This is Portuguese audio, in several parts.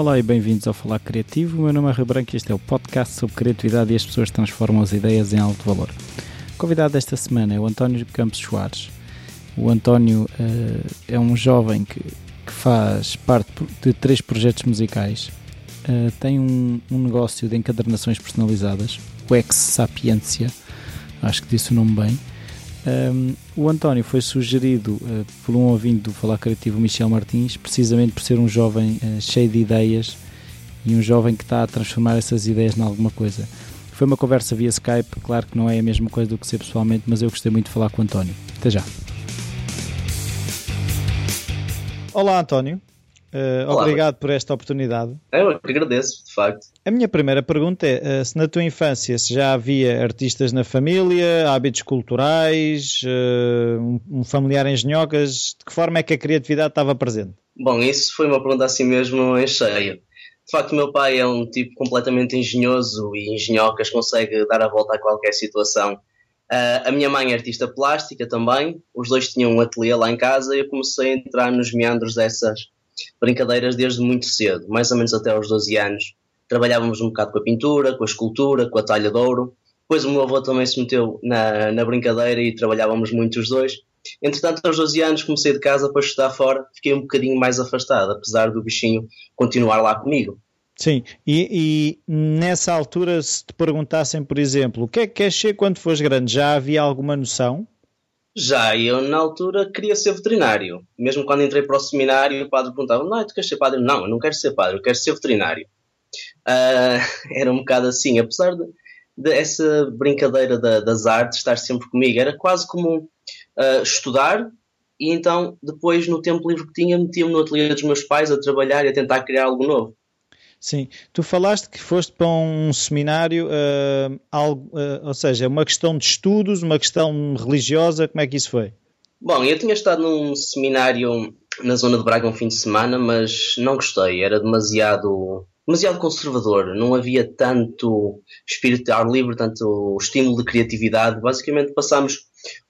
Olá e bem-vindos ao Falar Criativo. O meu nome é Rui Branco e este é o podcast sobre criatividade e as pessoas transformam as ideias em alto valor. O convidado desta semana é o António Campos Soares. O António uh, é um jovem que, que, faz parte de três projetos musicais. Uh, tem um, um, negócio de encadernações personalizadas, o Ex Sapiência, acho que disse o nome bem. Um, o António foi sugerido uh, por um ouvinte do Falar Criativo, Michel Martins, precisamente por ser um jovem uh, cheio de ideias e um jovem que está a transformar essas ideias em alguma coisa. Foi uma conversa via Skype, claro que não é a mesma coisa do que ser pessoalmente, mas eu gostei muito de falar com o António. Até já. Olá, António. Uh, Olá, obrigado por esta oportunidade. Eu que agradeço, de facto. A minha primeira pergunta é: uh, se na tua infância se já havia artistas na família, hábitos culturais, uh, um, um, familiar em genhocas, de que forma é que a criatividade estava presente? Bom, isso foi uma pergunta assim mesmo em cheio. De facto, meu pai é um tipo completamente engenhoso e engenhocas, consegue dar a volta a qualquer situação. a minha mãe é artista plástica também, os dois tinham um ateliê lá em casa e eu comecei a entrar nos meandros dessas brincadeiras desde muito cedo, mais ou menos até aos 12 anos. Trabalhávamos um bocado com a pintura, com a escultura, com a talha de ouro. Depois o meu avô também se meteu na, na brincadeira e trabalhávamos muito os dois. Entretanto, aos 12 anos comecei de casa para estudar fora, fiquei um bocadinho mais afastado, apesar do bichinho continuar lá comigo. Sim, e, e, nessa altura, se te perguntassem, por exemplo, o que é que queres ser quando fores grande, já havia alguma noção? Já, eu na altura queria ser veterinário. Mesmo quando entrei para o seminário, o padre perguntava: Não, tu queres ser padre? Não, eu não quero ser padre, eu quero ser veterinário. Uh, era um bocado assim, apesar de, de essa brincadeira da, das artes estar sempre comigo, era quase como uh, estudar e então depois no tempo livre que tinha metia-me no ateliê dos meus pais a trabalhar e a tentar criar algo novo. Sim, tu falaste que foste para um seminário, uh, algo, uh, ou seja, uma questão de estudos, uma questão religiosa, como é que isso foi? Bom, eu tinha estado num seminário na zona de Braga um fim de semana, mas não gostei, era demasiado, demasiado conservador, não havia tanto espírito de ar livre, tanto estímulo de criatividade. Basicamente passámos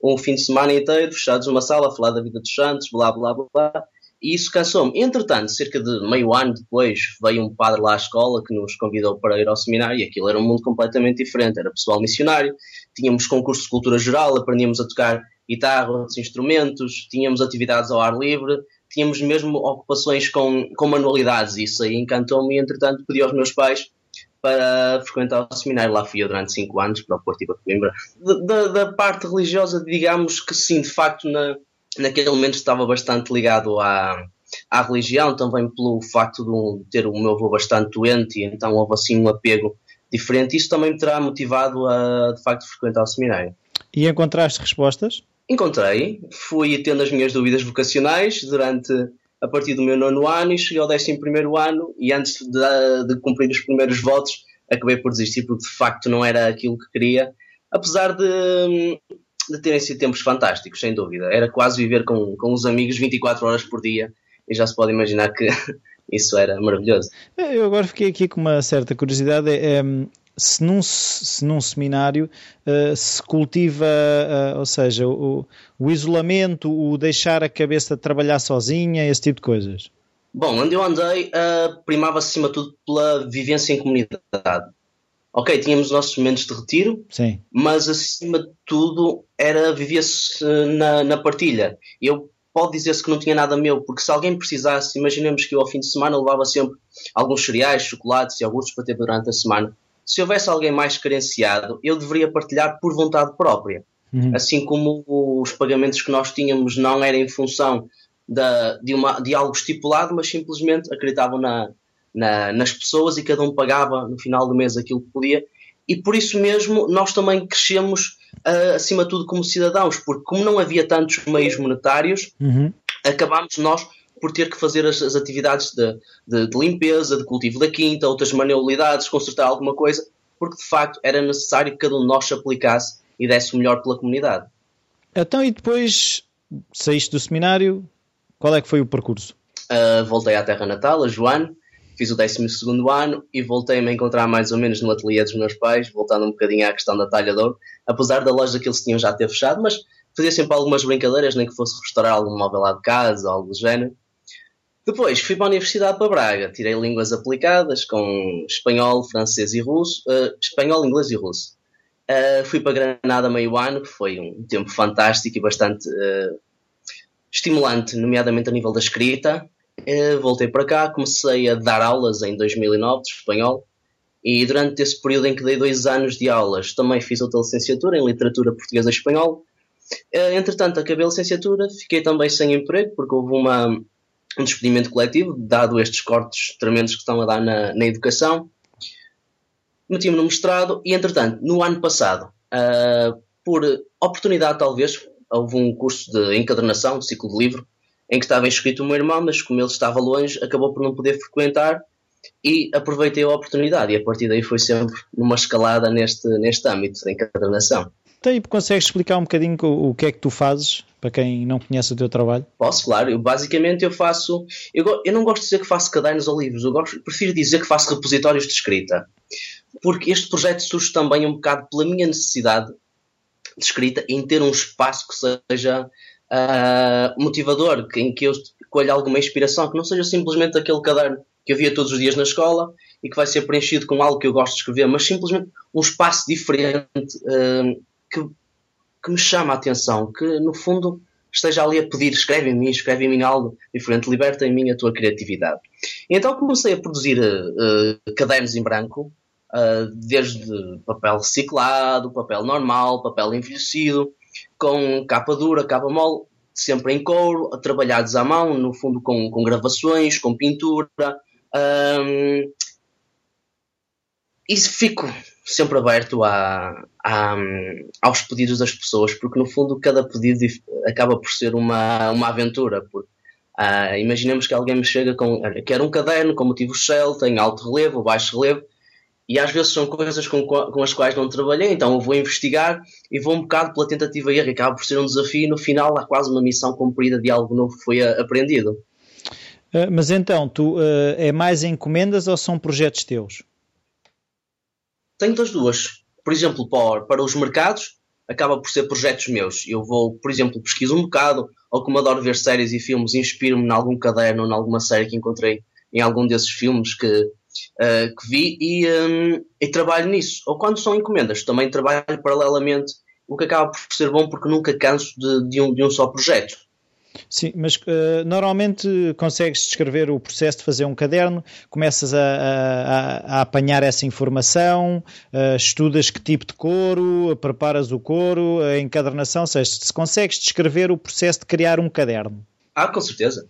um fim de semana inteiro fechados numa sala a falar da vida dos santos, blá blá blá blá e isso cansou-me. Entretanto, cerca de meio ano depois, veio um padre lá à escola que nos convidou para ir ao seminário e aquilo era um mundo completamente diferente. Era pessoal missionário, tínhamos concursos de cultura geral, aprendíamos a tocar guitarra, outros instrumentos, tínhamos atividades ao ar livre, tínhamos mesmo ocupações com, com manualidades. Isso aí encantou-me e, entretanto, pedi aos meus pais para frequentar o seminário. Lá fui eu durante 5 anos para o Porto e para Coimbra. Da, da parte religiosa, digamos que sim, de facto, na naquele momento estava bastante ligado à, à religião, também pelo facto de ter o meu avô bastante doente, e então houve assim um apego diferente. Isso também me terá motivado a, de facto, frequentar o seminário. E encontraste respostas? Encontrei, fui tendo as minhas dúvidas vocacionais durante a partir do meu nono ano e cheguei ao décimo primeiro ano e antes de, de cumprir os primeiros votos acabei por desistir porque de facto não era aquilo que queria, apesar de de terem sido tempos fantásticos, sem dúvida. Era quase viver com, com os amigos 24 horas por dia e já se pode imaginar que isso era maravilhoso. Eu agora fiquei aqui com uma certa curiosidade. É, é se, num, se num seminário uh, se cultiva, uh, ou seja, o, o isolamento, o deixar a cabeça trabalhar sozinha, esse tipo de coisas? Bom, onde eu andei, uh, primava-se acima de tudo pela vivência em comunidade ok, tínhamos os nossos momentos de retiro, Sim. mas acima de tudo era vivia-se na, na partilha. Eu pode dizer-se que não tinha nada meu, porque se alguém precisasse, imaginemos que eu ao fim de semana levava sempre alguns cereais, chocolates e iogurtes para ter durante a semana. Se houvesse alguém mais carenciado, eu deveria partilhar por vontade própria. Uhum. Assim como os pagamentos que nós tínhamos não eram em função da, de, uma, de algo estipulado, mas simplesmente acreditavam na, na, nas pessoas e cada um pagava no final do mês aquilo que podia. E por isso mesmo nós também crescemos uh, acima de tudo como cidadãos, porque como não havia tantos meios monetários, uhum. acabámos nós por ter que fazer as, as atividades de, de, de, limpeza, de cultivo da quinta, outras manualidades, consertar alguma coisa, porque de facto era necessário que cada um de nós se aplicasse e desse o melhor pela comunidade. Então, e depois saíste do seminário, qual é que foi o percurso? Uh, voltei à terra natal, a Joane, fiz o 12 ano e voltei-me a encontrar mais ou menos no ateliê dos meus pais, voltando um bocadinho à questão da talha de ouro, apesar da loja que eles tinham já ter fechado, mas fazia sempre algumas brincadeiras, nem que fosse restaurar algum móvel lá de casa, algo do género. Depois fui para a Universidade para Braga, tirei línguas aplicadas com espanhol, francês e russo, uh, espanhol, inglês e russo. Uh, fui para Granada meio ano, que foi um tempo fantástico e bastante uh, estimulante, nomeadamente a nível da escrita. Voltei para cá, comecei a dar aulas em 2009 de espanhol e durante esse período em que dei dois anos de aulas também fiz outra licenciatura em literatura portuguesa e espanhol. entretanto, acabei a licenciatura, fiquei também sem emprego porque houve uma, um despedimento coletivo, dado estes cortes tremendos que estão a dar na, na educação meti-me no mestrado e, entretanto, no ano passado, uh, por oportunidade talvez, houve um curso de encadernação, de ciclo de livro, em que estava inscrito o meu irmão, mas como ele estava longe, acabou por não poder frequentar e aproveitei a oportunidade e a partir daí foi sempre numa escalada neste, neste âmbito da encadernação. Então, e consegues explicar um bocadinho o, o que é que tu fazes para quem não conhece o teu trabalho? Posso, claro. Eu, basicamente eu faço. Eu, eu não gosto de dizer que faço cadernos ou livros, eu gosto, prefiro dizer que faço repositórios de escrita porque este projeto surge também um bocado pela minha necessidade de escrita em ter um espaço que seja uh, motivador, em que eu colha alguma inspiração, que não seja simplesmente aquele caderno que eu via todos os dias na escola e que vai ser preenchido com algo que eu gosto de escrever, mas simplesmente um espaço diferente uh, que, que me chama a atenção, que no fundo esteja ali a pedir, escreve em mim, escreve em mim algo diferente, liberta em mim a tua criatividade. E então comecei a produzir uh, cadernos em branco, uh, desde papel reciclado, papel normal, papel envelhecido, com capa dura, capa mole, sempre em couro, trabalhados à mão, no fundo com, com gravações, com pintura. Um, e fico sempre aberto a, a, aos pedidos das pessoas, porque no fundo cada pedido acaba por ser uma, uma aventura. Porque, uh, imaginemos que alguém me chega com, quer um caderno com motivo Shell, tem alto relevo baixo relevo, e às vezes são coisas com, com as quais não trabalhei, então eu vou investigar e vou um bocado pela tentativa e erro, acaba por ser um desafio e no final há quase uma missão cumprida de algo novo que foi aprendido. Uh, mas então, tu uh, é mais encomendas ou são projetos teus? Tenho das duas. Por exemplo, para, para os mercados, acaba por ser projetos meus. Eu vou, por exemplo, pesquiso um bocado, ou como adoro ver séries e filmes, inspiro-me em algum caderno ou em alguma série que encontrei em algum desses filmes que uh, que vi e, um, e, trabalho nisso. Ou quando são encomendas, também trabalho paralelamente, o que acaba por ser bom porque nunca canso de, de, um, de um só projeto. Sim, mas uh, normalmente consegues descrever o processo de fazer um caderno, começas a, a, a apanhar essa informação, uh, estudas que tipo de couro, preparas o couro, a encadernação, ou seja, se consegues descrever o processo de criar um caderno. Ah, com certeza.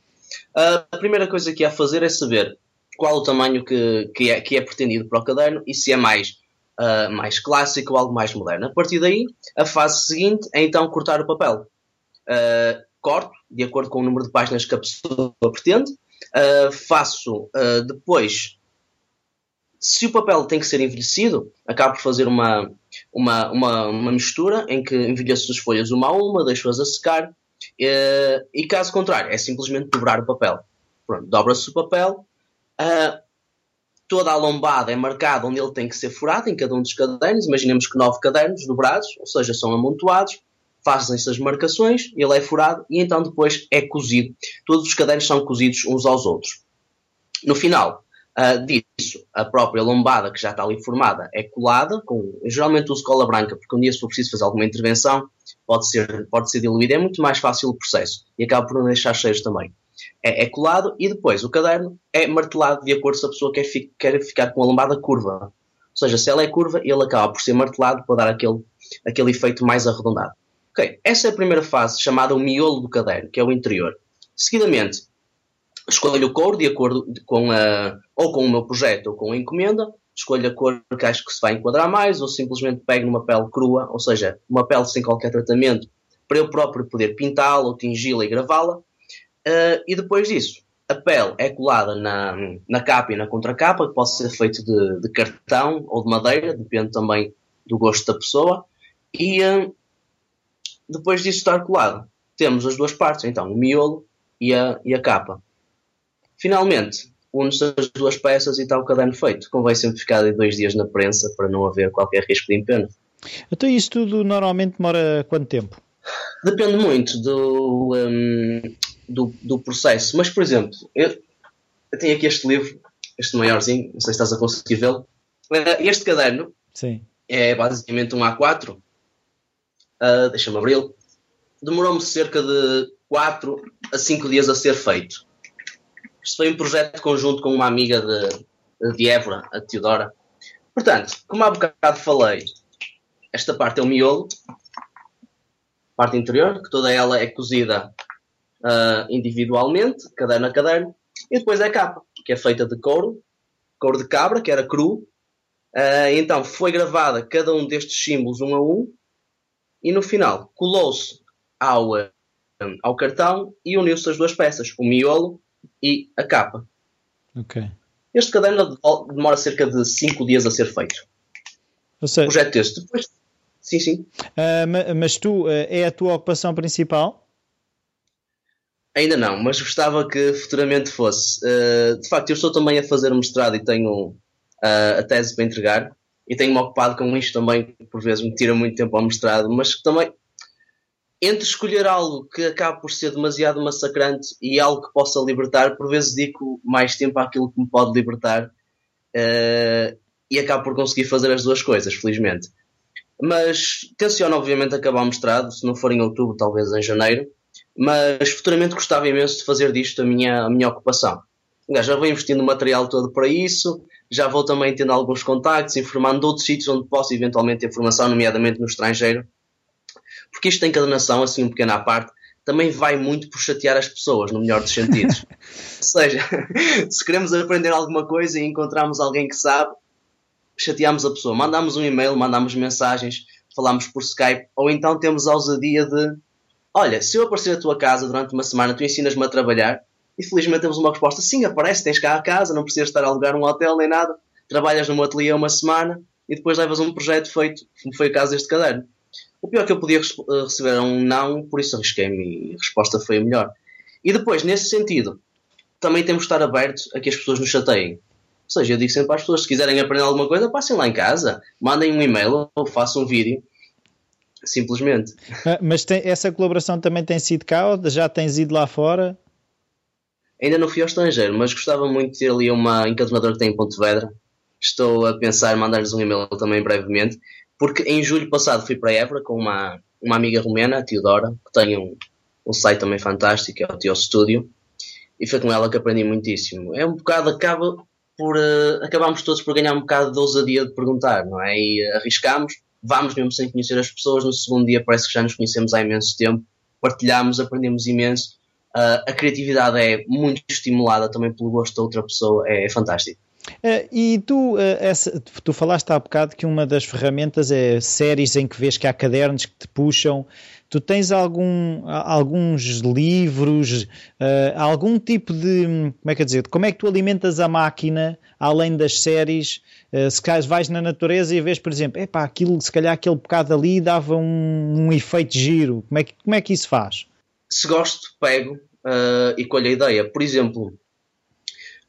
Uh, a primeira coisa que há a fazer é saber qual o tamanho que, que, é, que é pretendido para o caderno e se é mais, uh, mais clássico ou algo mais moderno. A partir daí, a fase seguinte é então cortar o papel. Uh, corto, de acordo com o número de páginas que a pessoa pretende. Uh, faço depois se o papel tem que ser envelhecido, acabo por fazer uma, uma, uma, uma mistura em que envelheço as folhas uma a uma, deixo-as a secar, e caso contrário, é simplesmente dobrar o papel. Pronto, dobra-se o papel, Uh, toda a lombada é marcada onde ele tem que ser furado, em cada um dos cadernos. Imaginemos que nove cadernos dobrados, ou seja, são amontoados, fazem-se as marcações, ele é furado e então depois é cozido. Todos os cadernos são cozidos uns aos outros. No final uh, disso, a própria lombada que já está ali formada é colada, com, geralmente uso cola branca, porque um dia se for preciso fazer alguma intervenção, pode ser, pode ser diluída, é muito mais fácil o processo e acaba por não deixar cheios também é, é, colado e depois o caderno é martelado de acordo se a pessoa quer, fi, quer ficar com a lombada curva. Ou seja, se ela é curva, ele acaba por ser martelado para dar aquele, aquele efeito mais arredondado. Ok, essa é a primeira fase, chamada o miolo do caderno, que é o interior. Seguidamente, escolho o couro de acordo com a, ou com o meu projeto ou com a encomenda, escolho a cor que acho que se vai enquadrar mais, ou simplesmente pego numa pele crua, ou seja, uma pele sem qualquer tratamento, para eu próprio poder pintá-la ou tingí-la e gravá-la. Uh, e depois disso, a pele é colada na, na capa e na contracapa, que pode ser feito de, de cartão ou de madeira, depende também do gosto da pessoa. E uh, depois disso estar colado, temos as duas partes, então o miolo e a, e a capa. Finalmente, une-se as duas peças e está o caderno feito. Convém sempre ficar de dois dias na prensa para não haver qualquer risco de empeno. Então isso tudo normalmente demora quanto tempo? Depende muito do, um, do, do processo. Mas, por exemplo, eu, eu tenho aqui este livro, este maiorzinho, não sei se estás a conseguir vê-lo. Uh, este caderno Sim. é basicamente um A4. Uh, Deixa-me abri-lo. Demorou-me cerca de 4 a 5 dias a ser feito. Isto foi um projeto conjunto com uma amiga de, de Évora, a Teodora. Portanto, como há bocado falei, esta parte é o miolo, parte interior, que toda ela é cozida uh, individualmente, caderno a caderno, e depois é a capa, que é feita de couro, couro de cabra, que era cru. Uh, então foi gravada cada um destes símbolos um a um, e no final colou-se ao, uh, ao cartão e uniu-se as duas peças, o miolo e a capa. Ok. Este caderno demora cerca de 5 dias a ser feito. Ou seja, Projeto este. Depois, sim, sim. Uh, mas tu, uh, é a tua ocupação principal? Ainda não, mas gostava que futuramente fosse. Uh, de facto, eu estou também a fazer um mestrado e tenho a tese para entregar. E tenho-me ocupado com isto também, por vezes me tira muito tempo ao mestrado, mas também entre escolher algo que acabe por ser demasiado massacrante e algo que possa libertar, por vezes dedico mais tempo àquilo que me pode libertar uh, e acabo por conseguir fazer as duas coisas, felizmente. Mas tenciono, obviamente, acabar o mestrado, se não for em outubro, talvez em janeiro, mas futuramente gostava imenso de fazer disto a minha, a minha ocupação. Já vou investindo o material todo para isso, já vou também tendo alguns contactos, informando de outros sítios onde posso eventualmente ter formação, nomeadamente no estrangeiro porque isto da encadernação, assim um pequeno à parte, também vai muito por chatear as pessoas, no melhor dos sentidos. Ou seja, se queremos aprender alguma coisa e encontramos alguém que sabe, chateamos a pessoa. Mandamos um e-mail, mandamos mensagens, falamos por Skype, ou então temos a ousadia de olha, se eu aparecer à tua casa durante uma semana, tu ensinas-me a trabalhar, e felizmente temos uma resposta, sim, aparece, tens cá a casa, não precisas estar a alugar um hotel nem nada, trabalhas num ateliê uma semana, e depois levas um projeto feito, como foi o caso deste caderno. O pior que eu podia eh, receber era um não, por isso arrisquei-me e a resposta foi a melhor. E depois, nesse sentido, também temos de estar abertos a que as pessoas nos chateiem. Ou seja, eu digo sempre às pessoas, se quiserem aprender alguma coisa, passem lá em casa, mandem um e-mail ou façam um vídeo. Simplesmente. Ah, mas tem, essa colaboração também tem sido cá ou já tens ido lá fora? Ainda não fui ao estrangeiro, mas gostava muito de ter ali uma encadernadora que tem em Pontevedra. Estou a pensar em mandar-lhes um e-mail também brevemente porque em julho passado fui para Évora com uma, uma amiga romena, a Teodora, que tem um, um site também fantástico, é o Teo Studio, e foi com ela que aprendi muitíssimo. É um bocado, acaba por, uh, acabamos todos por ganhar um bocado de ousadia de perguntar, não é? E uh, arriscamos, vamos mesmo sem conhecer as pessoas, no segundo dia parece que já nos conhecemos há imenso tempo, partilhamos, aprendemos imenso, uh, a criatividade é muito estimulada também pelo gosto da outra pessoa, é, fantástico. Uh, e tu, uh, essa, tu falaste há bocado que uma das ferramentas é séries em que vês que há cadernos que te puxam. Tu tens algum, alguns livros, uh, algum tipo de. Como é que é dizer? Como é que tu alimentas a máquina além das séries? se calhar vais na natureza e vês, por exemplo, epá, aquilo, se calhar aquele bocado ali dava um, um efeito giro. Como é, que, como é que isso faz? Se gosto, pego e colho a ideia. Por exemplo,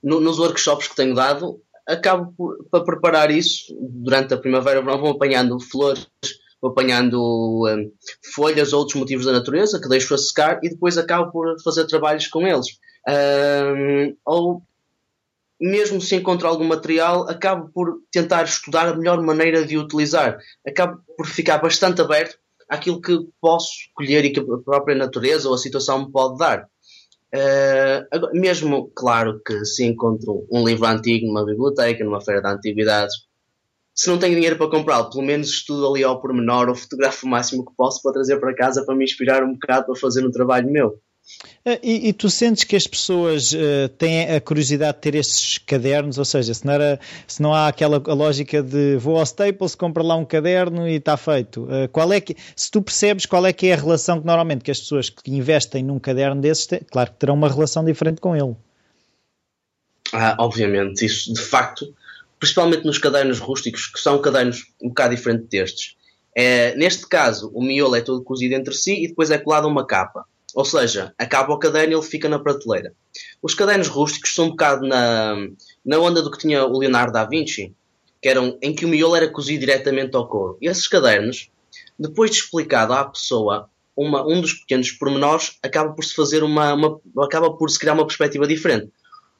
no, nos workshops que tenho dado, acabo por, para preparar isso durante a primavera vão apanhando flores, apanhando um, folhas ou outros motivos da natureza que deixo a secar e depois acabo por fazer trabalhos com eles. Um, ou mesmo se encontro algum material, acabo por tentar estudar a melhor maneira de utilizar. Acabo por ficar bastante aberto àquilo que posso colher e que a própria natureza ou a situação me pode dar. Uh, agora, mesmo, claro, que se encontro um livro antigo numa biblioteca, numa feira de antiguidades, se não tenho dinheiro para comprá-lo, pelo menos estudo ali ao pormenor ou fotografo o máximo que posso para trazer para casa para me inspirar um bocado para fazer um trabalho meu. Eh, e, e, tu sentes que as pessoas uh, têm a curiosidade de ter estes cadernos? Ou seja, se não, era, se não há aquela lógica de vou ao Staples, compra lá um caderno e está feito. Uh, qual é que, se tu percebes qual é que é a relação que normalmente que as pessoas que investem num caderno desses, têm, claro que terão uma relação diferente com ele. Ah, obviamente, isso de facto, principalmente nos cadernos rústicos, que são cadernos um bocado diferentes destes. É, neste caso, o miolo é todo cozido entre si e depois é colado uma capa. Ou seja, acaba o caderno e ele fica na prateleira. Os cadernos rústicos são um bocado na, na onda do que tinha o Leonardo da Vinci, que eram em que o miolo era cozido diretamente ao couro. E esses cadernos, depois de explicado à pessoa uma, um dos pequenos pormenores, acaba por se fazer uma, uma, acaba por se criar uma perspectiva diferente.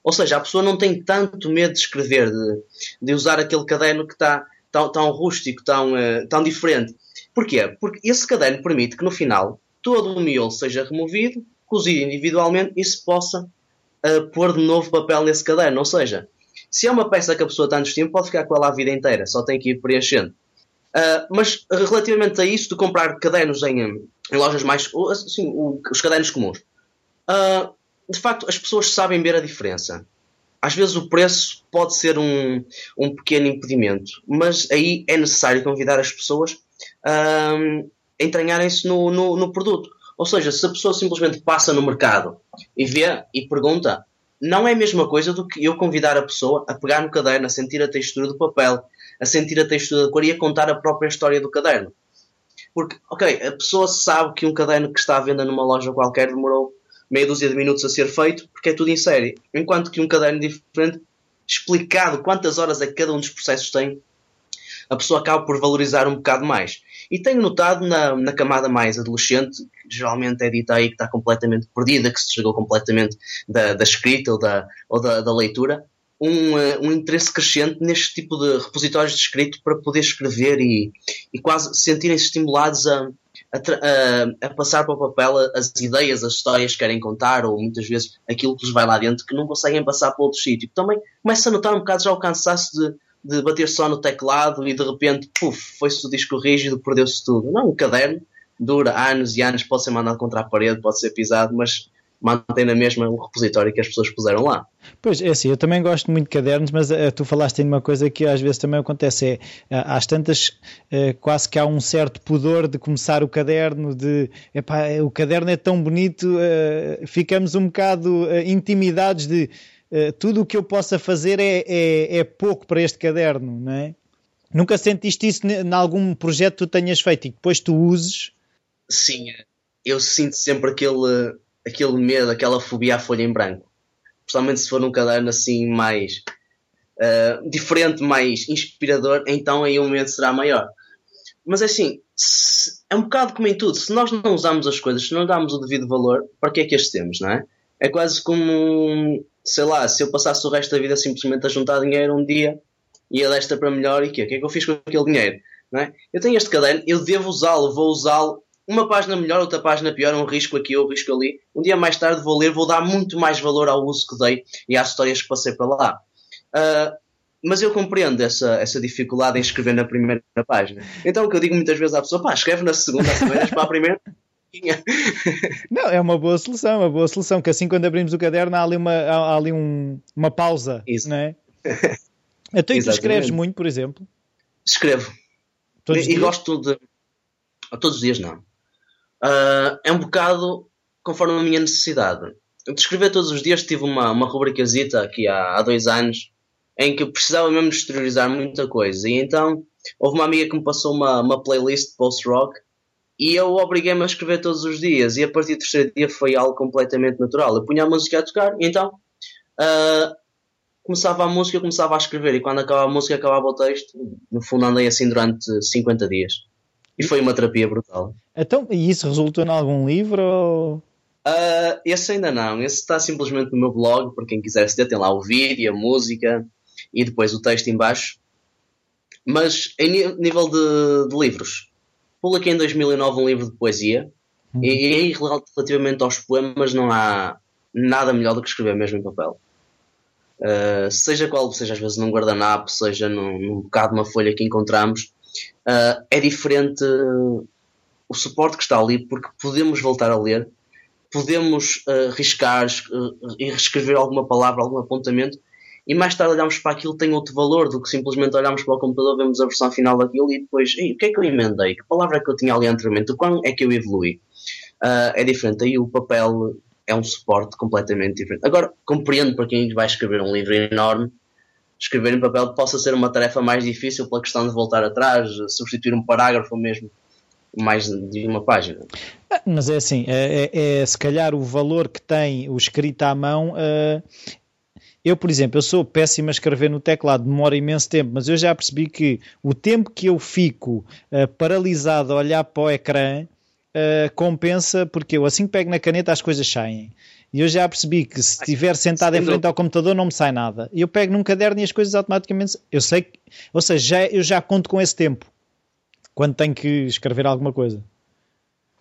Ou seja, a pessoa não tem tanto medo de escrever, de, de usar aquele caderno que está tão, tão rústico, tão, uh, tão diferente. Porquê? Porque esse caderno permite que no final todo o miolo seja removido, cozido individualmente e se possa uh, pôr de novo papel nesse caderno. Ou seja, se é uma peça que a pessoa tanto estima, pode ficar com ela a vida inteira, só tem que ir preenchendo. Uh, mas relativamente a isso, de comprar cadernos em, em lojas mais. Assim, os cadernos comuns, uh, de facto, as pessoas sabem ver a diferença. Às vezes o preço pode ser um, um pequeno impedimento, mas aí é necessário convidar as pessoas a entranharem-se no, no, no produto. Ou seja, se a pessoa simplesmente passa no mercado e vê e pergunta, não é a mesma coisa do que eu convidar a pessoa a pegar no caderno, a sentir a textura do papel, a sentir a textura da cor e a contar a própria história do caderno. Porque, ok, a pessoa sabe que um caderno que está à venda numa loja qualquer demorou meia dúzia de minutos a ser feito, porque é tudo em série. Enquanto que um caderno diferente, explicado quantas horas é que cada um dos processos tem, a pessoa acaba por valorizar um bocado mais. E tenho notado na, na camada mais adolescente, que geralmente é dita aí que está completamente perdida, que se desligou completamente da, da escrita ou da, ou da, da leitura, um, uh, um interesse crescente neste tipo de repositórios de escrito para poder escrever e, e quase sentirem-se estimulados a, a, a, a, passar para o papel as ideias, as histórias que querem contar, ou muitas vezes aquilo que lhes vai lá dentro que não conseguem passar para outro sítio. Também começa a notar um bocado já o cansaço de, de bater só no teclado e de repente, puf, foi-se o disco rígido, perdeu-se tudo. Não, um caderno dura anos e anos, pode ser mandado contra a parede, pode ser pisado, mas mantém na mesma o repositório que as pessoas puseram lá. Pois é assim, eu também gosto muito de cadernos, mas uh, tu falaste em uma coisa que às vezes também acontece, é uh, às tantas uh, quase que há um certo pudor de começar o caderno, de epá, o caderno é tão bonito, ficamos um bocado intimidados de tudo o que eu possa fazer é, é, é, pouco para este caderno, não é? Nunca sentiste isso em algum projeto que tu tenhas feito e que depois tu uses? Sim, eu sinto sempre aquele aquele medo, aquela fobia à folha em branco. Principalmente se for num caderno assim mais uh, diferente, mais inspirador, então aí o medo será maior. Mas assim, se, é um bocado como em tudo. Se nós não usamos as coisas, se não damos o devido valor, para que é que as temos, não é? É quase como, sei lá, se eu passasse o resto da vida simplesmente a juntar dinheiro um dia, ia desta para melhor e quê? O que é que eu fiz com aquele dinheiro? É? Eu tenho este caderno, eu devo usá-lo, vou usá-lo uma página melhor, outra página pior, um risco aqui, um risco ali. Um dia mais tarde vou ler, vou dar muito mais valor ao uso que dei e às histórias que passei para lá. Uh, mas eu compreendo essa, essa dificuldade em escrever na primeira página. Então o que eu digo muitas vezes à pessoa, pá, escreve na segunda, a para a primeira. Não, é uma boa solução, uma boa solução, que assim quando abrimos o caderno há ali uma, há ali um, uma pausa, Isso. não é? Então e tu escreves muito, por exemplo? Escrevo. Todos e, e gosto de... Todos os dias não. Uh, é um bocado conforme a minha necessidade. De escrever todos os dias tive uma, uma rubricazita aqui há, há dois anos em que precisava mesmo exteriorizar muita coisa. E então houve uma amiga que me passou uma, uma playlist post-rock e eu obriguei-me a escrever todos os dias. E a partir do terceiro dia foi algo completamente natural. Eu punha a música a tocar e então uh, começava a música, eu começava a escrever. E quando acabava a música, acabava o texto. No fundo, andei assim durante 50 dias. E foi uma terapia brutal. Então, e isso resultou em algum livro? Ou... Uh, esse ainda não. Esse está simplesmente no meu blog, para quem quiser se tem lá o vídeo, a música e depois o texto em baixo. Mas em nível de, de livros, publiquei em 2009 um livro de poesia uhum. e, e relativamente aos poemas não há nada melhor do que escrever mesmo em papel. Uh, seja qual, seja às vezes num guardanapo, seja num, num bocado de uma folha que encontramos, uh, é diferente uh, o suporte que está ali, porque podemos voltar a ler, podemos uh, riscar e reescrever alguma palavra, algum apontamento, e mais tarde olhamos para aquilo tem outro valor do que simplesmente olharmos para o computador, vemos a versão final daquilo e depois, o que é que eu emendei? Que palavra é que eu tinha ali anteriormente? O quão é que eu evolui? é diferente. Aí o papel é um suporte completamente diferente. Agora, compreendo para quem vai escrever um livro enorme escrever em papel possa ser uma tarefa mais difícil pela questão de voltar atrás, substituir um parágrafo mesmo mais de uma página. Ah, mas é assim, é, é, é, se calhar o valor que tem o escrito à mão. Uh, eu, por exemplo, eu sou péssimo a escrever no teclado, demora imenso tempo, mas eu já percebi que o tempo que eu fico uh, paralisado a olhar para o ecrã uh, compensa, porque eu assim que pego na caneta as coisas saem. E eu já percebi que se estiver sentado em frente ao computador não me sai nada. Eu pego num caderno e as coisas automaticamente. Eu sei que. Ou seja, já, eu já conto com esse tempo. Quando tenho que escrever alguma coisa.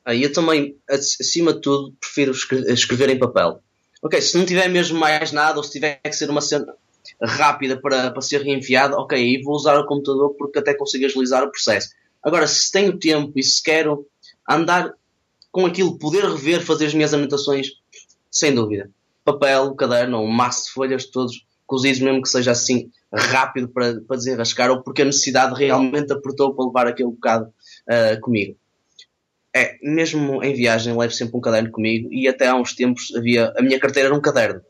Ah, eu também, acima de tudo, prefiro escrever em papel. Ok, se não tiver mesmo mais nada, ou se tiver que ser uma cena rápida para, para ser reenviada, ok, aí vou usar o computador porque até consigo agilizar o processo. Agora, se tenho tempo e se quero andar com aquilo, poder rever, fazer as minhas anotações, sem dúvida. Papel, caderno, um maço de folhas, todos cozidos, mesmo que seja assim rápido para, para desenrascar, ou porque a necessidade realmente apertou para levar aquele bocado uh, comigo. É, mesmo em viagem levo sempre um caderno comigo e até há uns tempos havia, a minha carteira era um caderno.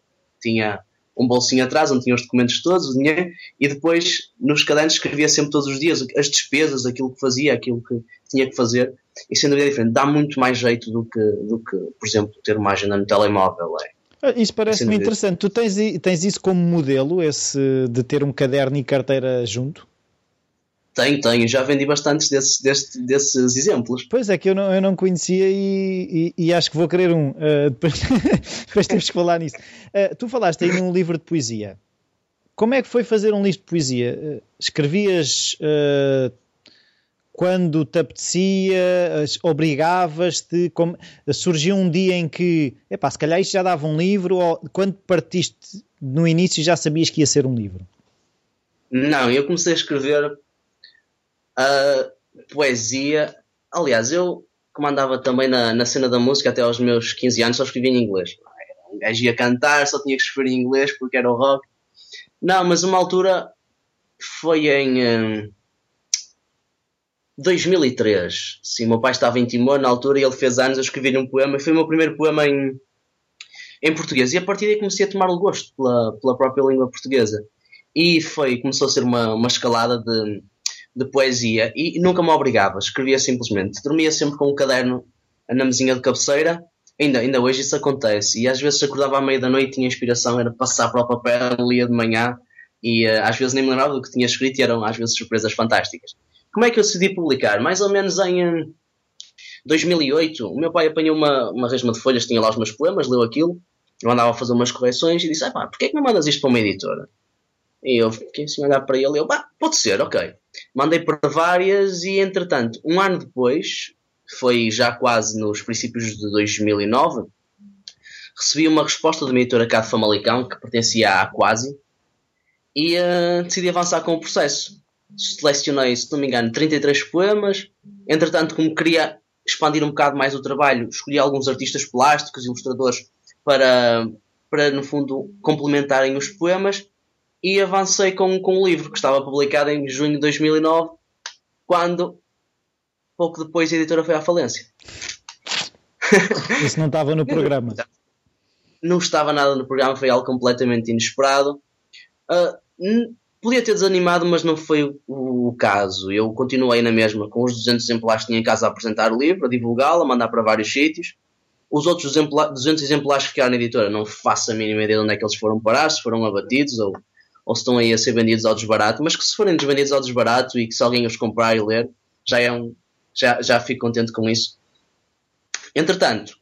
Tinha um bolsinho atrás onde tinha os documentos todos, o dinheiro, e depois nos cadernos escrevia sempre todos os dias as despesas, aquilo que fazia, aquilo que tinha que fazer, e sendo dúvida diferente, dá muito mais jeito do que, do que por exemplo, ter uma agenda no telemóvel. É. Ah, isso parece-me interessante. Tu tens, tens isso como modelo, esse de ter um caderno e carteira junto? Tenho, tenho. Já vendi bastantes desses, desses, desses exemplos. Pois é, que eu não, eu não conhecia e, e, e acho que vou querer um. Uh, depois, depois temos que falar nisso. Uh, tu falaste aí num livro de poesia. Como é que foi fazer um livro de poesia? Uh, escrevias quando te apetecia, obrigavas-te, surgiu um dia em que, epá, se calhar isto já dava um livro, ou quando partiste no início já sabias que ia ser um livro? Não, eu comecei a escrever a poesia. Aliás, eu comandava também na, na cena da música até aos meus 15 anos, só escrevia em inglês. Um gajo ia cantar, só tinha que escrever em inglês porque era o rock. Não, mas uma altura foi em um, 2003. Sim, meu pai estava em Timor na altura e ele fez anos, eu escrevi um poema e foi o meu primeiro poema em, em português. E a partir daí comecei a tomar o gosto pela, pela própria língua portuguesa. E foi, começou a ser uma, uma escalada de de poesia e nunca me obrigava, escrevia simplesmente. Dormia sempre com um caderno na mesinha de cabeceira, ainda, ainda hoje isso acontece. E às vezes acordava à meia da noite, tinha inspiração, era passar para o papel, lia de manhã e uh, às vezes nem me lembrava do que tinha escrito e eram às vezes surpresas fantásticas. Como é que eu decidi publicar? Mais ou menos em uh, 2008, o meu pai apanhou uma, uma resma de folhas, tinha lá os meus poemas, leu aquilo, eu andava a fazer umas correções e disse: ah, pá, porquê é que não mandas isto para uma editora? E eu fiquei assim a olhar para ele e eu, bah, pode ser, ok. Mandei para várias e, entretanto, um ano depois, foi já quase nos princípios de 2009, recebi uma resposta da minha editora cá de Famalicão, que pertencia à Quasi, e uh, decidi avançar com o processo. Selecionei, se não me engano, 33 poemas. Entretanto, como queria expandir um bocado mais o trabalho, escolhi alguns artistas plásticos, ilustradores, para, para no fundo, complementarem os poemas e avancei com, com o livro que estava publicado em junho de 2009, quando pouco depois a editora foi à falência. Isso não estava no programa. Não estava nada no programa, foi algo completamente inesperado. Uh, podia ter desanimado, mas não foi o, o, caso. Eu continuei na mesma, com os 200 exemplares que tinha em casa a apresentar o livro, a divulgá-lo, a mandar para vários sítios. Os outros 200 exemplares que ficaram na editora, não faço a mínima ideia de onde é que eles foram parar, se foram abatidos ou ou se estão aí a ser vendidos ao desbarato, mas que se forem vendidos ao desbarato e que se alguém os comprar e ler, já é um, já, já fico contente com isso. Entretanto,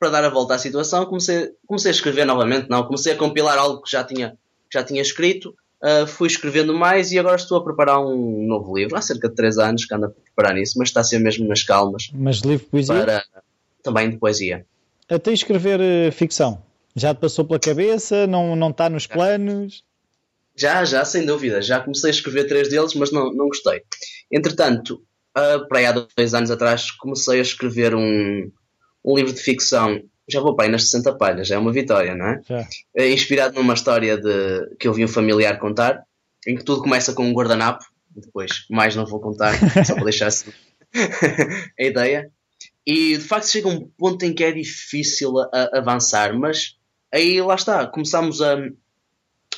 para dar a volta à situação, comecei, comecei a escrever novamente, não, comecei a compilar algo que já tinha, que já tinha escrito, uh, fui escrevendo mais e agora estou a preparar um novo livro, há cerca de 3 anos que ando a preparar nisso, mas está a ser mesmo nas calmas. Mas livro de poesia? Para, também de poesia. Até escrever uh, ficção? Já te passou pela cabeça? Não, não está nos planos? Já, já, sem dúvida. Já comecei a escrever três deles, mas não, não gostei. Entretanto, uh, para aí há dois anos atrás, comecei a escrever um, um livro de ficção. Já vou para aí nas 60 palhas, já é uma vitória, não é? é? Inspirado numa história de, que eu vi um familiar contar, em que tudo começa com um guardanapo. Depois, mais não vou contar, só para deixar assim a ideia. E de facto chega um ponto em que é difícil a, a avançar, mas aí lá está, começamos a,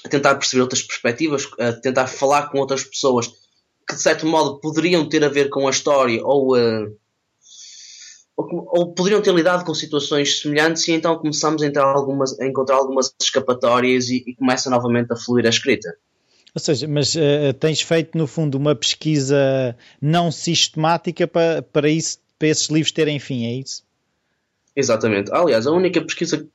a tentar perceber outras perspectivas, a tentar falar com outras pessoas que de certo modo poderiam ter a ver com a história ou, uh, ou, ou, poderiam ter lidado com situações semelhantes e então começamos a, entrar algumas, a encontrar algumas escapatórias e, e, começa novamente a fluir a escrita. Ou seja, mas uh, tens feito no fundo uma pesquisa não sistemática para, para, isso, para esses livros terem fim, é isso? Exatamente. Aliás, a única pesquisa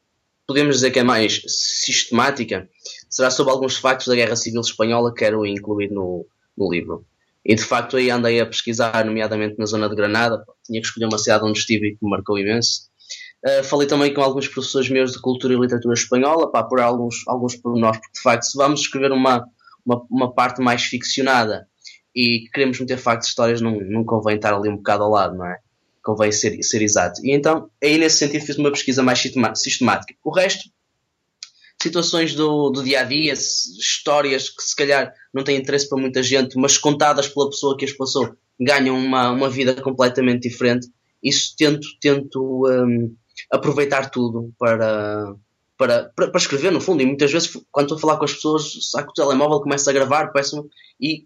podemos dizer que é mais sistemática, será sobre alguns factos da Guerra Civil Espanhola que quero incluir no, no livro. E de facto aí andei a pesquisar, nomeadamente na zona de Granada, tinha que escolher uma cidade onde estive e que me marcou imenso. Uh, falei também com alguns professores meus de cultura e literatura espanhola, para por alguns, alguns pormenores, porque de facto, se vamos escrever uma, uma, uma, parte mais ficcionada e queremos meter factos de histórias, não, não convém estar ali um bocado ao lado, não é? Convém ser, ser exato. E então, aí nesse sentido, fiz uma pesquisa mais sistemática. O resto, situações do, do dia a dia, histórias que se calhar não têm interesse para muita gente, mas contadas pela pessoa que as passou, ganham uma, uma vida completamente diferente. Isso tento, tento um, aproveitar tudo para, para, para, escrever, no fundo. E muitas vezes, quando estou a falar com as pessoas, saco o telemóvel, começo a gravar, peço e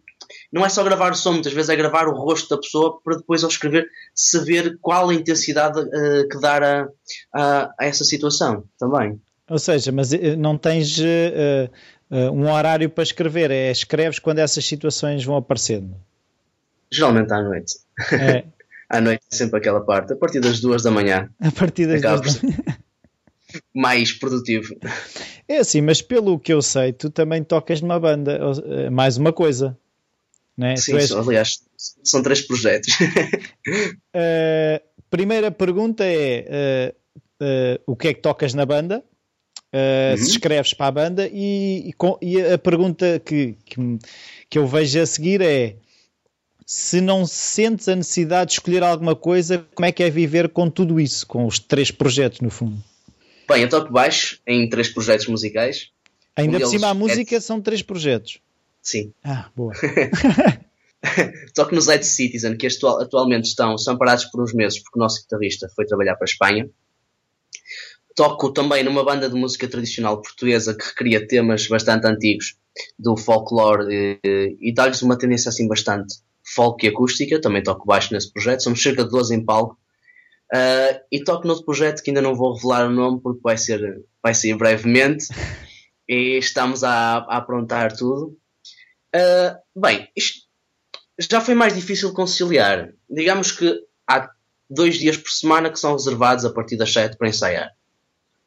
não é só gravar o som, muitas vezes é gravar o rosto da pessoa para depois, ao escrever, saber qual a intensidade uh, que dar a, a, a, essa situação também. Ou seja, mas eh, não tens uh, uh, um horário para escrever, é escreves quando essas situações vão aparecendo? Geralmente à noite. É. à noite é sempre aquela parte, a partir das duas da manhã. A partir das duas da manhã. mais produtivo. É assim, mas pelo que eu sei, tu também tocas numa banda, mais uma coisa. Né? Sim, és... aliás, são três projetos. uh, primeira pergunta é: uh, uh, o que é que tocas na banda? Uh, uhum. se escreves para a banda e, e, e a pergunta que, que, que, eu vejo a seguir é se não sentes a necessidade de escolher alguma coisa, como é que é viver com tudo isso, com os três projetos no fundo? Bem, eu toco baixo em três projetos musicais. Ainda um por cima a música é... são três projetos. Sim. Ah, boa. toco nos Ed Citizen, que atualmente estão, são parados por uns meses, porque o nosso guitarrista foi trabalhar para a Espanha toco também numa banda de música tradicional portuguesa que recria temas bastante antigos do folclore e, eh, e dá-lhes uma tendência assim bastante folk e acústica. Também toco baixo nesse projeto, somos cerca de 12 em palco. Uh, e toco noutro projeto que ainda não vou revelar o nome porque vai ser, vai ser brevemente. e estamos a, a aprontar tudo. Uh, bem, isto já foi mais difícil conciliar. Digamos que há dois dias por semana que são reservados a partir das 7 para ensaiar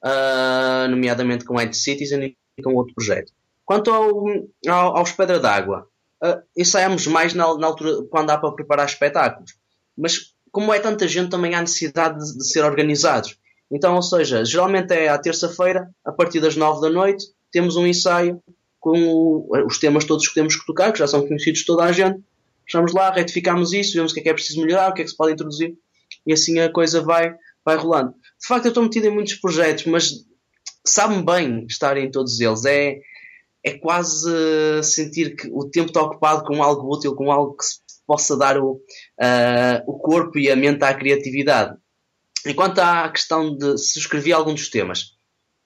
uh, nomeadamente com Ed Citizen e com outro projeto. Quanto ao, ao, aos Pedra d'Água, uh, ensaiamos mais na, na, altura quando há para preparar espetáculos. Mas como é tanta gente, também há necessidade de, de ser organizados. Então, ou seja, geralmente é à terça-feira, a partir das nove da noite, temos um ensaio com os temas todos que temos que tocar, que já são conhecidos de toda a gente. Estamos lá, retificamos isso, vemos o que é que é preciso melhorar, o que é que se pode introduzir, e assim a coisa vai, vai rolando. De facto, eu estou metido em muitos projetos, mas sabe-me bem estar em todos eles. É, é quase sentir que o tempo está ocupado com algo útil, com algo que possa dar o, uh, o corpo e a mente à criatividade. Enquanto à questão de se escrevi algum dos temas,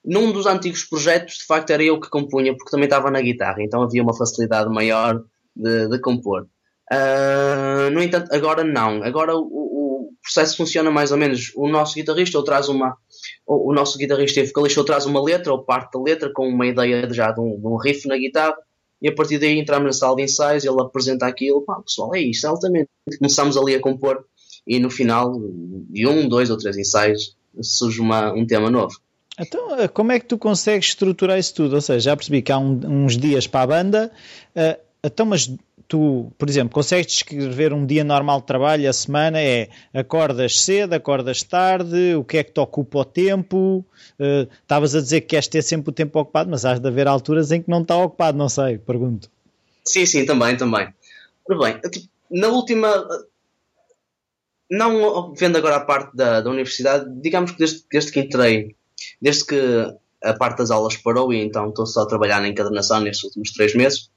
num dos antigos projetos, de facto, era eu que compunha, porque também estava na guitarra, então havia uma facilidade maior de, de compor. Uh, no entanto, agora não. Agora o, processo funciona mais ou menos. O nosso guitarrista ou traz uma. O, o nosso guitarrista e vocalista ou traz uma letra ou parte da letra com uma ideia já de um, de um riff na guitarra e a partir daí entramos na sala de ensaios ele apresenta aquilo, pá, pessoal, é isto, altamente. Começamos ali a compor e no final de um, dois ou três ensaios surge uma, um tema novo. Então, eh, como é que tu consegues estruturar isso tudo? Ou seja, já percebi que há um, uns dias para a banda, uh, então, mas tu, por exemplo, consegues descrever um dia normal de trabalho, a semana é acordas cedo, acordas tarde, o que é que te ocupa o tempo? Uh, estavas uh, a dizer que queres ter sempre o tempo ocupado, mas há de haver alturas em que não está ocupado, não sei, pergunto. Sim, sim, também, também. Ora bem, tipo, na última. Não vendo agora a parte da, da universidade, digamos que desde, desde que entrei, desde que a parte das aulas parou e então estou só a trabalhar na encadernação nestes últimos três meses,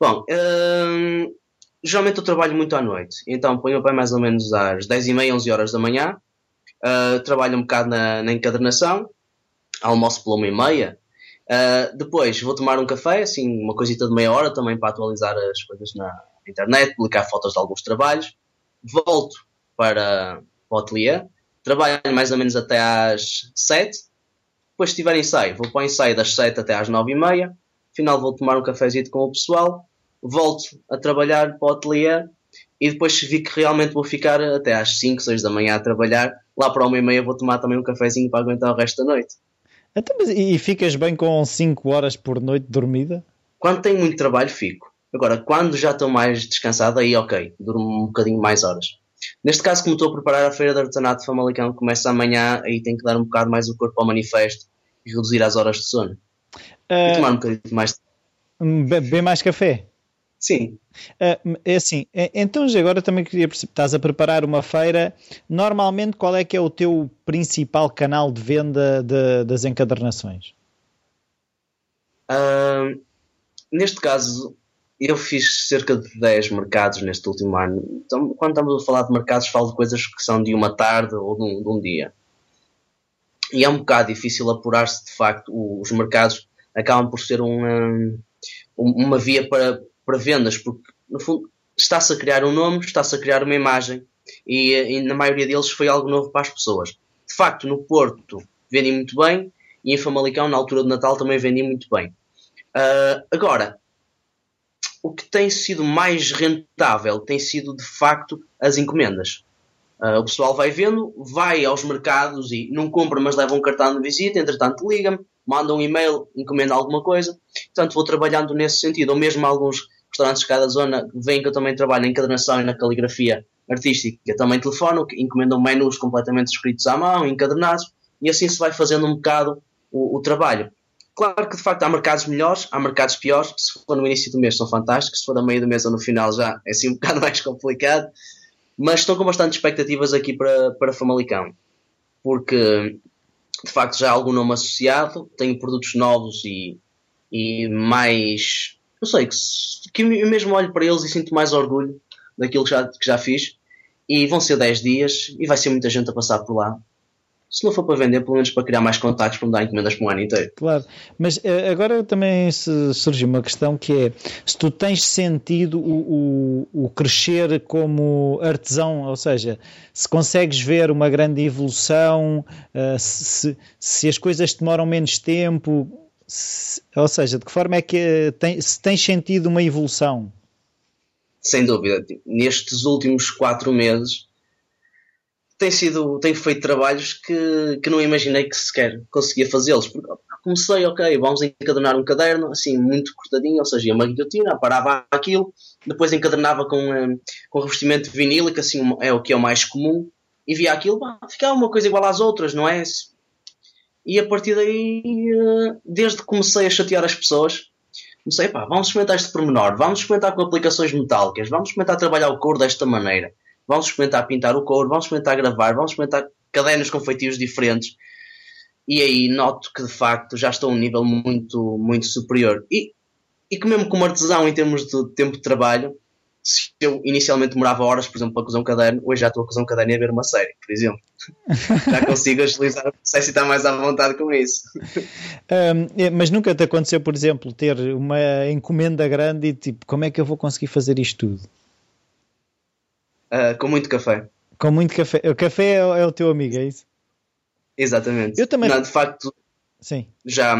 Bom, hum, geralmente eu trabalho muito à noite, então ponho pé mais ou menos às 10h30, 11 horas da manhã, uh, trabalho um bocado na, na encadernação, almoço pela 1h30, uh, depois vou tomar um café, assim, uma coisita de meia hora também para atualizar as coisas na internet, publicar fotos de alguns trabalhos, volto para, para o ateliê, trabalho mais ou menos até às 7, depois se tiver ensaio, vou para o ensaio das 7 até às 9h30, final vou tomar um cafezinho com o pessoal, volto a trabalhar para o ateliê e depois vi que realmente vou ficar até às 5, 6 da manhã a trabalhar, lá para uma e meia vou tomar também um cafezinho para aguentar o resto da noite. Então, e ficas bem com 5 horas por noite dormida? Quando tenho muito trabalho, fico. Agora, quando já estou mais descansado, aí ok, durmo um bocadinho mais horas. Neste caso, como estou a preparar a feira de artesanato de Famalicão, que começa amanhã, aí tenho que dar um bocado mais o corpo ao manifesto e reduzir as horas de sono. Uh, e tomar um bocadinho mais. Beber mais café? Sim. Uh, é assim, é, então agora também queria perceber, estás a preparar uma feira, normalmente qual é que é o teu principal canal de venda de, das encadernações? Uh, neste caso, eu fiz cerca de 10 mercados neste último ano. Então, quando estamos a falar de mercados, falo de coisas que são de uma tarde ou de um, de um dia. E é um bocado difícil apurar-se, de facto, os mercados acabam por ser uma, uma via para para vendas, porque no fundo está-se a criar um nome, está-se a criar uma imagem e, e, na maioria deles foi algo novo para as pessoas. De facto, no Porto vendi muito bem e em Famalicão, na altura do Natal, também vendi muito bem. Uh, agora, o que tem sido mais rentável tem sido de facto as encomendas. Uh, o pessoal vai vendo, vai aos mercados e não compra, mas leva um cartão de visita, entretanto liga-me, manda um e-mail, encomenda alguma coisa. Portanto, vou trabalhando nesse sentido. Ou mesmo alguns restaurantes de cada zona veem que eu também trabalho na encadernação e na caligrafia artística. Também telefono, encomendam menus completamente escritos à mão, encadernados, e assim se vai fazendo um bocado o, o trabalho. Claro que de facto há mercados melhores, há mercados piores. Se for no início do mês são fantásticos, se for a meio do mês ou no final já é assim um bocado mais complicado. Mas estou com bastante expectativas aqui para, para Famalicão, porque de facto já há algum nome associado, tenho produtos novos e, e mais. Não sei, que, que eu mesmo olho para eles e sinto mais orgulho daquilo que já, que já fiz. E vão ser 10 dias e vai ser muita gente a passar por lá se não for para vender, pelo menos para criar mais contactos para me dar encomendas para um ano inteiro. Claro, mas eh, agora também surge uma questão que é se tu tens sentido o, o, o, crescer como artesão, ou seja, se consegues ver uma grande evolução, uh, se, se as coisas demoram menos tempo, se, ou seja, de que forma é que tem, se tens sentido uma evolução? Sem dúvida. Nestes últimos quatro meses tem sido, tenho feito trabalhos que, que não imaginei que sequer conseguia fazê-los. Comecei, ok, vamos encadernar um caderno, assim, muito cortadinho, ou seja, uma guilhotina, parava aquilo, depois encadernava com, um, com revestimento vinílico, assim, é o que é o mais comum, e via aquilo, bah, ficava uma coisa igual às outras, não é? E a partir daí, eh, desde que comecei a chatear as pessoas, comecei, pá, vamos experimentar este pormenor, vamos experimentar com aplicações metálicas, vamos experimentar trabalhar o couro desta maneira vamos experimentar pintar o couro, vamos experimentar gravar, vamos experimentar cadernos com feitios diferentes. E aí noto que de facto já estou a um nível muito, muito superior. E, e que mesmo como artesão em termos de tempo de trabalho, se eu inicialmente demorava horas, por exemplo, para cozer um caderno, hoje já estou a cozer um caderno e a ver uma série, por exemplo. já consigo agilizar o processo e estar mais à vontade com isso. Um, mas nunca te aconteceu, por exemplo, ter uma encomenda grande e tipo, como é que eu vou conseguir fazer isto tudo? Uh, com muito café. Com muito café. O café é, é, o teu amigo, é isso? Exatamente. Eu também. Não, de facto, Sim. já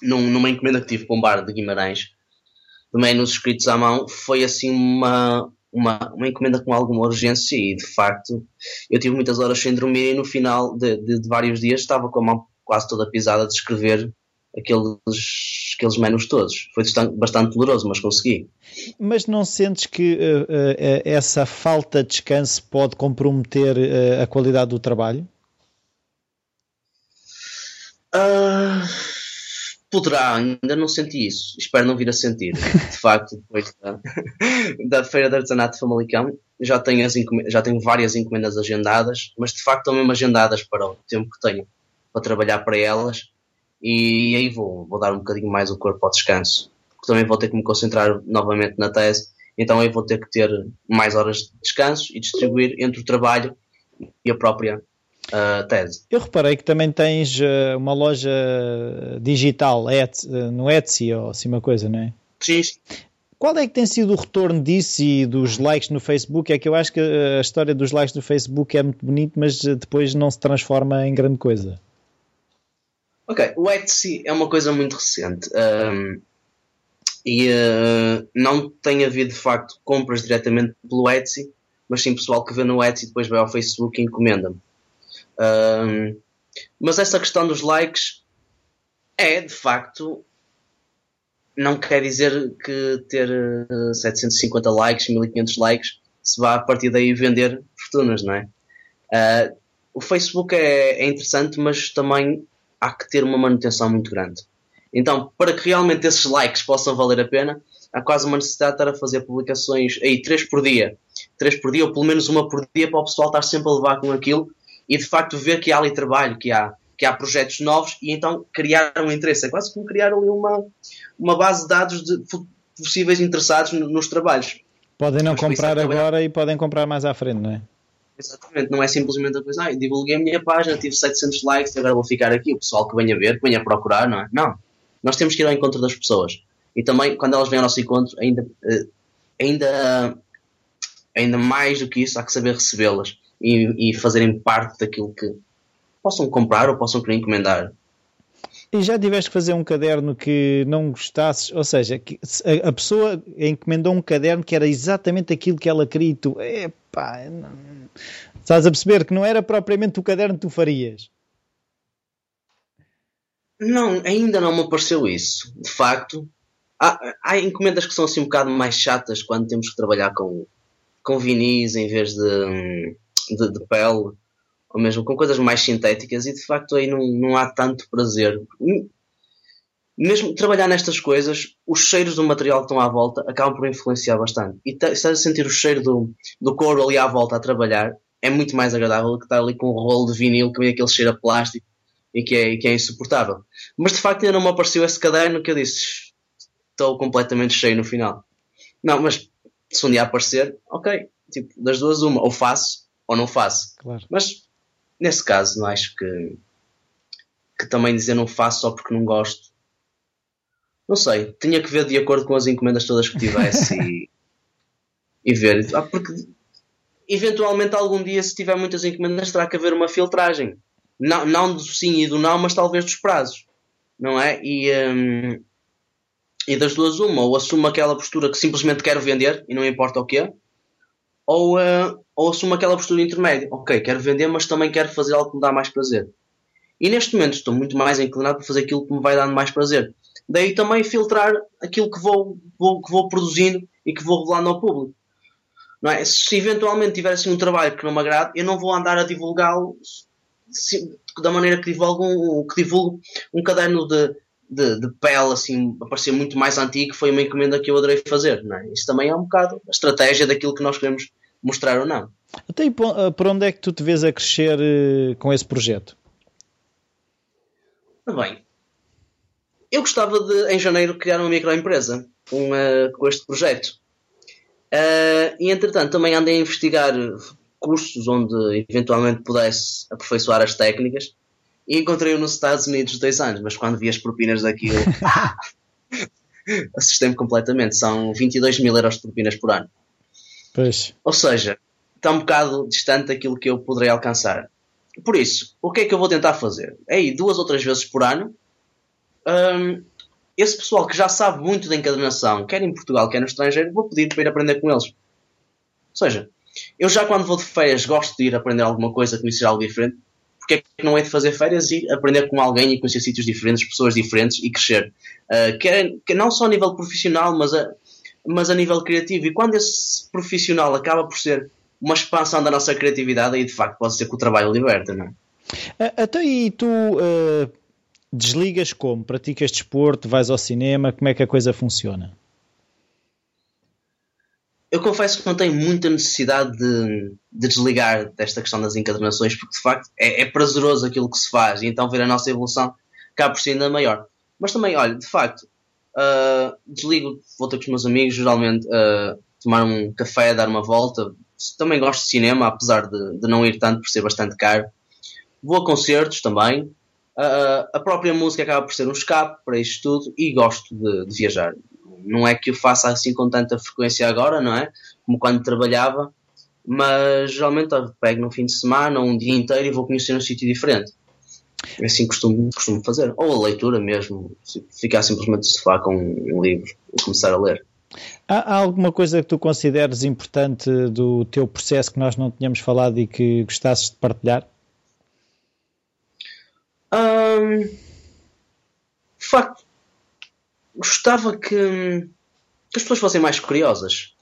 num, numa encomenda que tive para um bar de Guimarães, também nos escritos à mão, foi assim uma, uma, uma encomenda com alguma urgência e de facto eu tive muitas horas sem dormir e no final de, de, de vários dias estava com a mão quase toda pisada de escrever aqueles, aqueles menus todos. Foi bastante doloroso, mas consegui. Mas não sentes que uh, uh, essa falta de descanso pode comprometer uh, a qualidade do trabalho? Uh, poderá, ainda não senti isso. Espero não vir a sentir. De facto, depois da, da Feira de Artesanato de Famalicão, já tenho, as já tenho várias encomendas agendadas, mas de facto estão mesmo agendadas para o tempo que tenho para trabalhar para elas e aí vou, vou dar um bocadinho mais o corpo ao descanso, porque também vou ter que me concentrar novamente na tese, então aí vou ter que ter mais horas de descanso e distribuir entre o trabalho e a própria uh, tese. Eu reparei que também tens uh, uma loja digital uh, no Etsy ou assim uma coisa, não é? Sim. Qual é que tem sido o retorno disso e dos likes no Facebook? É que eu acho que a história dos likes no Facebook é muito bonito, mas depois não se transforma em grande coisa. Ok, o Etsy é uma coisa muito recente um, e uh, não tem havido de facto compras diretamente pelo Etsy, mas sim pessoal que vê no Etsy e depois vai ao Facebook e encomenda-me. Um, mas essa questão dos likes É, de facto, não quer dizer que ter uh, 750 likes, 1500 likes, se vá a partir daí vender fortunas, não é? Uh, o Facebook é, é, interessante, mas também há que ter uma manutenção muito grande. Então, para que realmente esses likes possam valer a pena, há quase uma necessidade de estar a fazer publicações aí três por dia, três por dia, ou pelo menos uma por dia, para o pessoal estar sempre a levar com aquilo e de facto ver que há ali trabalho, que há, que há projetos novos e então criar um interesse. É quase como criar ali uma, uma base de dados de possíveis interessados nos trabalhos. Podem não Mas comprar agora e podem comprar mais à frente, não é? Exatamente, não é simplesmente a coisa, ah, divulguei a minha página, tive 700 likes e agora vou ficar aqui. O pessoal que venha ver, que venha procurar, não é? Não. Nós temos que ir ao encontro das pessoas. E também, quando elas vêm ao nosso encontro, ainda, eh, ainda, ainda mais do que isso, há que saber recebê-las e, e fazerem parte daquilo que possam comprar ou possam querer encomendar. E já tiveste que fazer um caderno que não gostasses, ou seja, que a, pessoa encomendou um caderno que era exatamente aquilo que ela queria e tu, epá, não... estás a perceber que não era propriamente o caderno que tu farias. Não, ainda não me apareceu isso. De facto, há, há encomendas que são assim um bocado mais chatas quando temos que trabalhar com, com vinis em vez de, de, de pele ou mesmo com coisas mais sintéticas e de facto aí não, não há tanto prazer. Mesmo trabalhar nestas coisas, os cheiros do material que estão à volta acabam por influenciar bastante. E estar a sentir o cheiro do, do couro ali à volta a trabalhar é muito mais agradável do que estar ali com um rolo de vinil que vem aquele cheiro a plástico e que é, que é insuportável. Mas de facto ainda não me apareceu esse caderno que eu disse estou completamente cheio no final. Não, mas se um dia aparecer, ok, tipo, das duas uma, ou faço ou não faço. Claro. Mas nesse caso, não acho que, que também dizer não faço só porque não gosto. Não sei, tinha que ver de acordo com as encomendas todas que tivesse e, e ver. Ah, porque eventualmente algum dia, se tiver muitas encomendas, terá que haver uma filtragem. Não, não do sim e do não, mas talvez dos prazos. Não é? E, hum, e das duas, uma, ou assumo aquela postura que simplesmente quero vender e não importa o que ou, uh, ou assumo aquela postura intermédia. Ok, quero vender, mas também quero fazer algo que me dá mais prazer. E neste momento estou muito mais inclinado para fazer aquilo que me vai dando mais prazer. Daí também filtrar aquilo que vou, vou, que vou produzindo e que vou revelando ao público. Não é? Se eventualmente tiver assim um trabalho que não me agrada, eu não vou andar a divulgá-lo da maneira que divulgo um, que divulgo um caderno de, de, de pele assim, a parecer muito mais antigo, foi uma encomenda que eu adorei fazer. Não é? Isso também é um bocado a estratégia daquilo que nós queremos mostrar ou não. Até aí, eh, por onde é que tu te vês a crescer eh, com esse projeto? Bem, eu gostava de, em janeiro, criar uma microempresa com, uh, com este projeto. Uh, e entretanto, também andei a investigar cursos onde eventualmente pudesse aperfeiçoar as técnicas e encontrei-o nos Estados Unidos dois anos, mas quando vi as propinas daquilo, assustei-me completamente. São 22 mil euros de propinas por ano. Pois. Ou seja, está um bocado distante daquilo que eu poderei alcançar. Por isso, o que é que eu vou tentar fazer? É ir duas ou três vezes por ano. Um, esse pessoal que já sabe muito da encadernação, quer em Portugal, quer no estrangeiro, vou pedir para ir aprender com eles. Ou seja, eu já quando vou de férias gosto de ir aprender alguma coisa, conhecer algo diferente. Porque é que não é de fazer férias e aprender com alguém e conhecer sítios diferentes, pessoas diferentes e crescer? Uh, quer, quer não só a nível profissional, mas a, mas a nível criativo. E quando esse profissional acaba por ser uma expansão da nossa criatividade, aí de facto pode ser que o trabalho liberta, não é? Até aí tu uh, desligas como? Praticas desporto, vais ao cinema, como é que a coisa funciona? Eu confesso que não tenho muita necessidade de, de desligar desta questão das encadernações, porque de facto é, é, prazeroso aquilo que se faz, e então ver a nossa evolução cá por si ainda maior. Mas também, olha, de facto, uh, desligo, vou ter com os meus amigos, geralmente uh, tomar um café, dar uma volta. Também gosto de cinema, apesar de, de não ir tanto por ser bastante caro. Vou a concertos também. Uh, a própria música acaba por ser um escape para isto tudo e gosto de, de viajar. Não é que eu faça assim com tanta frequência agora, não é? Como quando trabalhava, mas geralmente pego no fim de semana um dia inteiro e vou conhecer um sítio diferente. É assim costumo, costumo fazer. Ou a leitura mesmo. Ficar simplesmente no sofá com um livro e começar a ler. Há, há alguma coisa que tu consideres importante do teu processo que nós não tínhamos falado e que gostasses de partilhar? Um, de facto, gostava que, que as pessoas fossem mais curiosas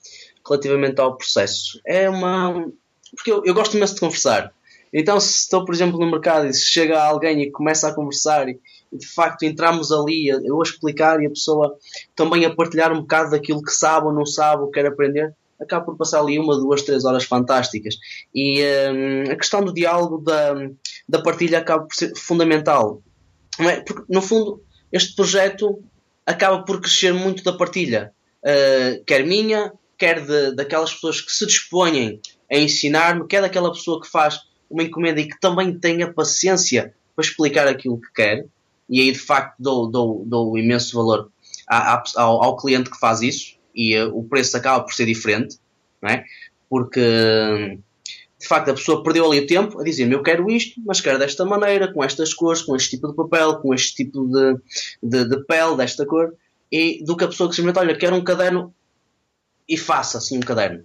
relativamente ao processo. É uma. Porque eu, eu gosto imenso de conversar. Então, se estou, por exemplo, no mercado e se chega alguém e começa a conversar e, e de facto entramos ali, eu a explicar e a pessoa também a partilhar um bocado daquilo que sabe ou não sabe ou quer aprender, acaba por passar ali uma, duas, três horas fantásticas. E um, a questão do diálogo, da, da partilha, acaba por ser fundamental. É? Porque, no fundo, este projeto acaba por crescer muito da partilha, uh, quer minha, quer de, daquelas pessoas que se dispõem a ensinar-me, quer daquela pessoa que faz uma encomenda e que também tem a paciência para explicar aquilo que quer, e aí de facto dou, dou, dou imenso valor ao, ao, cliente que faz isso, e uh, o preço acaba por ser diferente, não é? porque de facto a pessoa perdeu ali o tempo a dizer-me eu quero isto, mas quero desta maneira, com estas cores, com este tipo de papel, com este tipo de, de, de pele, desta cor, e do que a pessoa que simplesmente, olha, quero um caderno e faça assim um caderno.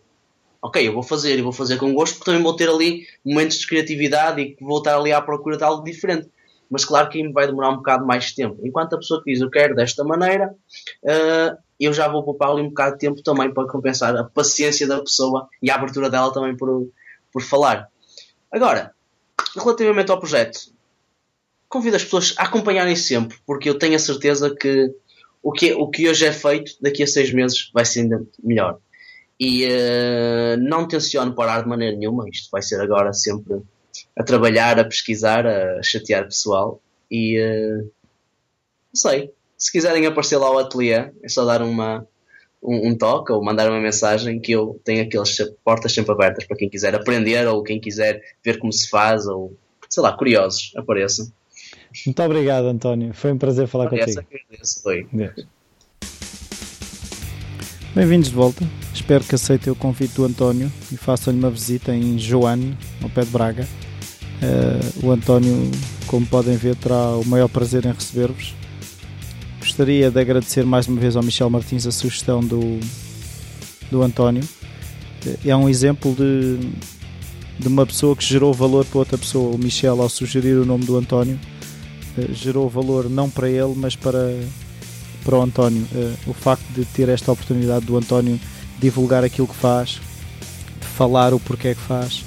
Ok, eu vou fazer e vou fazer com gosto porque também vou ter ali momentos de criatividade e vou estar ali à procura de algo diferente. Mas claro que me vai demorar um bocado mais tempo. Enquanto a pessoa que diz eu quero desta maneira, uh, eu já vou poupar ali um bocado de tempo também para compensar a paciência da pessoa e a abertura dela também por, por falar. Agora, relativamente ao projeto, convido as pessoas a acompanharem sempre, porque eu tenho a certeza que o que, o que hoje é feito, daqui a seis meses vai ser ainda melhor. E uh, não tenciono parar de maneira nenhuma, isto vai ser agora sempre a trabalhar, a pesquisar, a chatear pessoal. E uh, não sei, se quiserem aparecer lá ao ateliê, é só dar uma, um, um, toque ou mandar uma mensagem que eu tenho aquelas portas sempre abertas para quem quiser aprender ou quem quiser ver como se faz ou sei lá, curiosos, apareçam. Muito obrigado, António. Foi um prazer falar contigo. foi. Bem-vindos de volta. Espero que aceitem o convite do António e façam-lhe uma visita em Joane, ao pé de Braga. Uh, o António, como podem ver, terá o maior prazer em receber-vos. Gostaria de agradecer mais uma vez ao Michel Martins a sugestão do, do António. É um exemplo de, de uma pessoa que gerou valor para outra pessoa. O Michel, ao sugerir o nome do António, eh, gerou valor não para ele, mas para, para o António. Eh, o facto de ter esta oportunidade do António divulgar aquilo que faz, de falar o porquê que faz.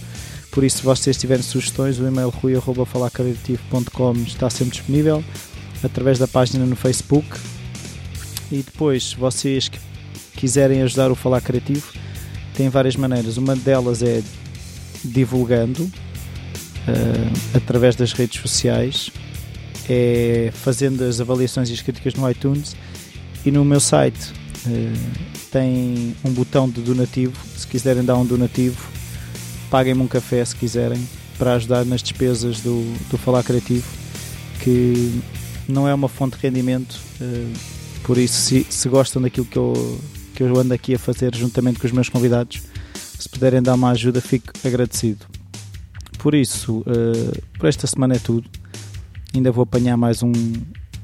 Por isso, se vocês tiverem sugestões, o e-mail rui.falacreativo.com está sempre disponível através da página no Facebook. E depois, se vocês quiserem ajudar o Falar Criativo, tem várias maneiras. Uma delas é divulgando uh, através das redes sociais, é fazendo as avaliações e as críticas no iTunes e no meu site uh, tem um botão de donativo. Se quiserem dar um donativo, paguem-me um café se quiserem para ajudar nas despesas do, do Falar Criativo, que não é uma fonte de rendimento. Uh, por isso, se, se gostam daquilo que eu, que eu ando aqui a fazer juntamente com os meus convidados, se puderem dar uma ajuda, fico agradecido. Por isso, uh, por esta semana é tudo. Ainda vou apanhar mais um,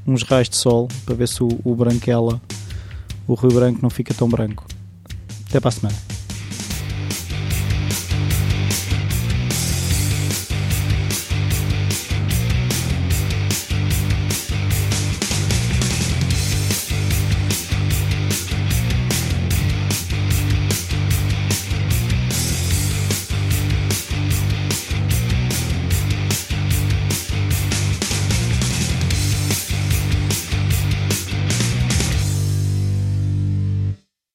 uns raios de sol para ver se o, o branquela, o Rio Branco, não fica tão branco. Até para a semana.